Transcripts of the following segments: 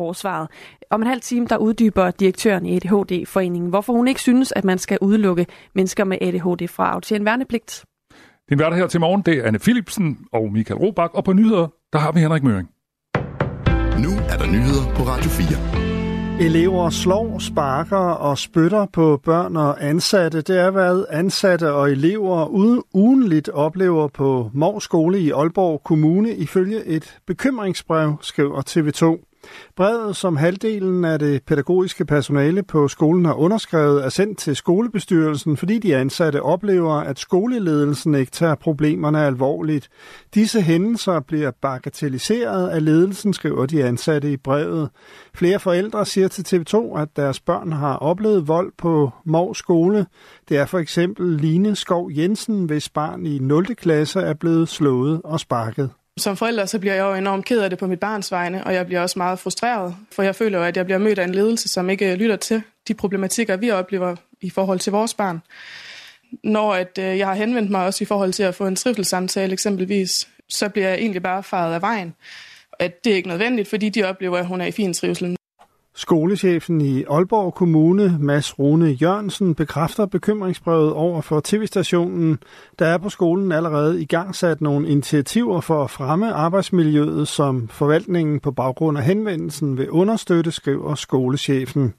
forsvaret. Om en halv time, der uddyber direktøren i ADHD-foreningen, hvorfor hun ikke synes, at man skal udelukke mennesker med ADHD fra at en værnepligt. Din værter her til morgen, det er Anne Philipsen og Michael Robach, og på nyheder, der har vi Henrik Møring. Nu er der nyheder på Radio 4. Elever slår, sparker og spytter på børn og ansatte. Det er, hvad ansatte og elever ugenligt oplever på Mors Skole i Aalborg Kommune ifølge et bekymringsbrev, skriver TV2. Brevet, som halvdelen af det pædagogiske personale på skolen har underskrevet, er sendt til skolebestyrelsen, fordi de ansatte oplever, at skoleledelsen ikke tager problemerne alvorligt. Disse hændelser bliver bagatelliseret af ledelsen, skriver de ansatte i brevet. Flere forældre siger til TV2, at deres børn har oplevet vold på Mov skole. Det er for eksempel Line Skov Jensen, hvis barn i 0. klasse er blevet slået og sparket. Som forælder så bliver jeg jo enormt ked af det på mit barns vegne, og jeg bliver også meget frustreret, for jeg føler jo, at jeg bliver mødt af en ledelse, som ikke øh, lytter til de problematikker, vi oplever i forhold til vores barn. Når at, øh, jeg har henvendt mig også i forhold til at få en trivselssamtale eksempelvis, så bliver jeg egentlig bare faret af vejen. At det er ikke nødvendigt, fordi de oplever, at hun er i fin trivsel. Skolechefen i Aalborg Kommune, Mads Rune Jørgensen, bekræfter bekymringsbrevet over for tv-stationen. Der er på skolen allerede i gang sat nogle initiativer for at fremme arbejdsmiljøet, som forvaltningen på baggrund af henvendelsen vil understøtte, skriver skolechefen.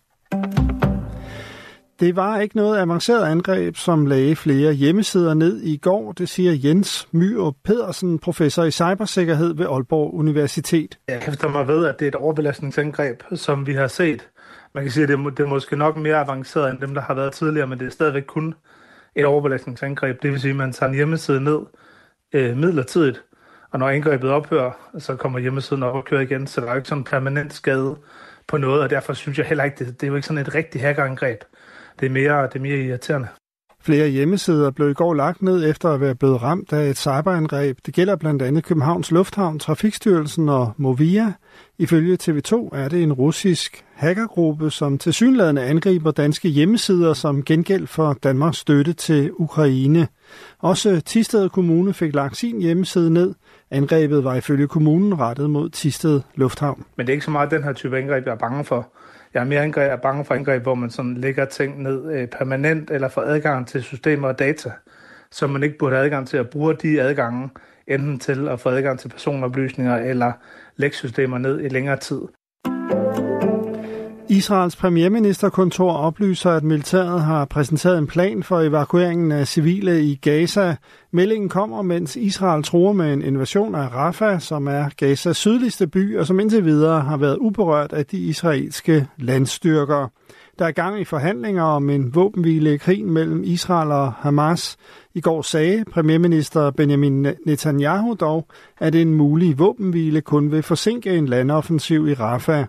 Det var ikke noget avanceret angreb, som lagde flere hjemmesider ned i går, det siger Jens Myrup Pedersen, professor i cybersikkerhed ved Aalborg Universitet. Jeg hæfter mig ved, at det er et overbelastningsangreb, som vi har set. Man kan sige, at det er måske nok mere avanceret end dem, der har været tidligere, men det er stadigvæk kun et overbelastningsangreb. Det vil sige, at man tager en hjemmeside ned øh, midlertidigt, og når angrebet ophører, så kommer hjemmesiden op og kører igen, så der er ikke sådan en permanent skade på noget, og derfor synes jeg heller ikke, det, det er jo ikke sådan et rigtigt hackerangreb det er mere, det er mere irriterende. Flere hjemmesider blev i går lagt ned efter at være blevet ramt af et cyberangreb. Det gælder blandt andet Københavns Lufthavn, Trafikstyrelsen og Movia. Ifølge TV2 er det en russisk hackergruppe, som til synlædende angriber danske hjemmesider som gengæld for Danmarks støtte til Ukraine. Også Tisted Kommune fik lagt sin hjemmeside ned. Angrebet var ifølge kommunen rettet mod Tisted Lufthavn. Men det er ikke så meget den her type angreb, jeg er bange for. Jeg er mere angreb, er bange for angreb, hvor man sådan lægger ting ned øh, permanent eller får adgang til systemer og data, som man ikke burde have adgang til at bruge de adgange, enten til at få adgang til personoplysninger eller lægge systemer ned i længere tid. Israels premierministerkontor oplyser, at militæret har præsenteret en plan for evakueringen af civile i Gaza. Meldingen kommer, mens Israel tror med en invasion af Rafah, som er Gazas sydligste by, og som indtil videre har været uberørt af de israelske landstyrker. Der er gang i forhandlinger om en våbenhvile i krigen mellem Israel og Hamas. I går sagde premierminister Benjamin Netanyahu dog, at en mulig våbenhvile kun vil forsinke en landoffensiv i Rafah.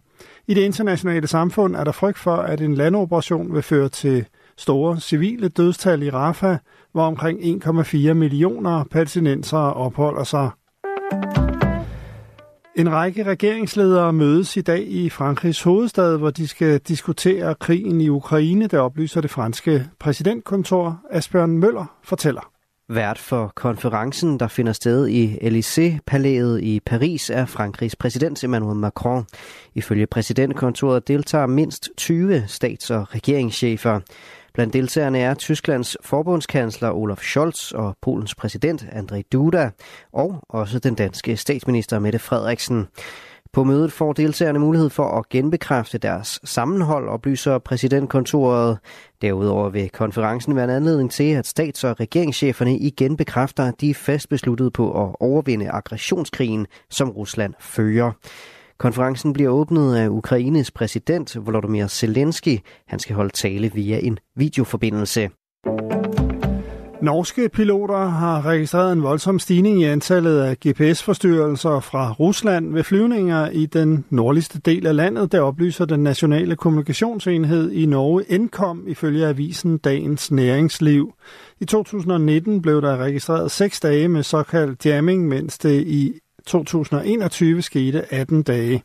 I det internationale samfund er der frygt for, at en landoperation vil føre til store civile dødstal i Rafah, hvor omkring 1,4 millioner palæstinensere opholder sig. En række regeringsledere mødes i dag i Frankrigs hovedstad, hvor de skal diskutere krigen i Ukraine, der oplyser det franske præsidentkontor. Asbjørn Møller fortæller. Vært for konferencen, der finder sted i Élysée-palæet i Paris, er Frankrigs præsident Emmanuel Macron. Ifølge præsidentkontoret deltager mindst 20 stats- og regeringschefer. Blandt deltagerne er Tysklands forbundskansler Olaf Scholz og Polens præsident Andrzej Duda, og også den danske statsminister Mette Frederiksen. På mødet får deltagerne mulighed for at genbekræfte deres sammenhold, oplyser præsidentkontoret. Derudover vil konferencen være en anledning til, at stats- og regeringscheferne igen bekræfter, at de er fast besluttet på at overvinde aggressionskrigen, som Rusland fører. Konferencen bliver åbnet af Ukraines præsident Volodymyr Zelensky. Han skal holde tale via en videoforbindelse. Norske piloter har registreret en voldsom stigning i antallet af GPS-forstyrrelser fra Rusland ved flyvninger i den nordligste del af landet, der oplyser den nationale kommunikationsenhed i Norge Nkom ifølge avisen Dagens Næringsliv. I 2019 blev der registreret seks dage med såkaldt jamming, mens det i 2021 skete 18 dage.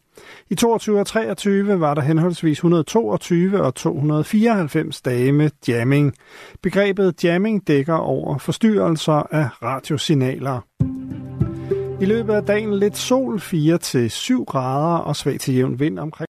I 22 og 23 var der henholdsvis 122 og 294 dage med jamming. Begrebet jamming dækker over forstyrrelser af radiosignaler. I løbet af dagen lidt sol 4 til 7 grader og svag til jævn vind omkring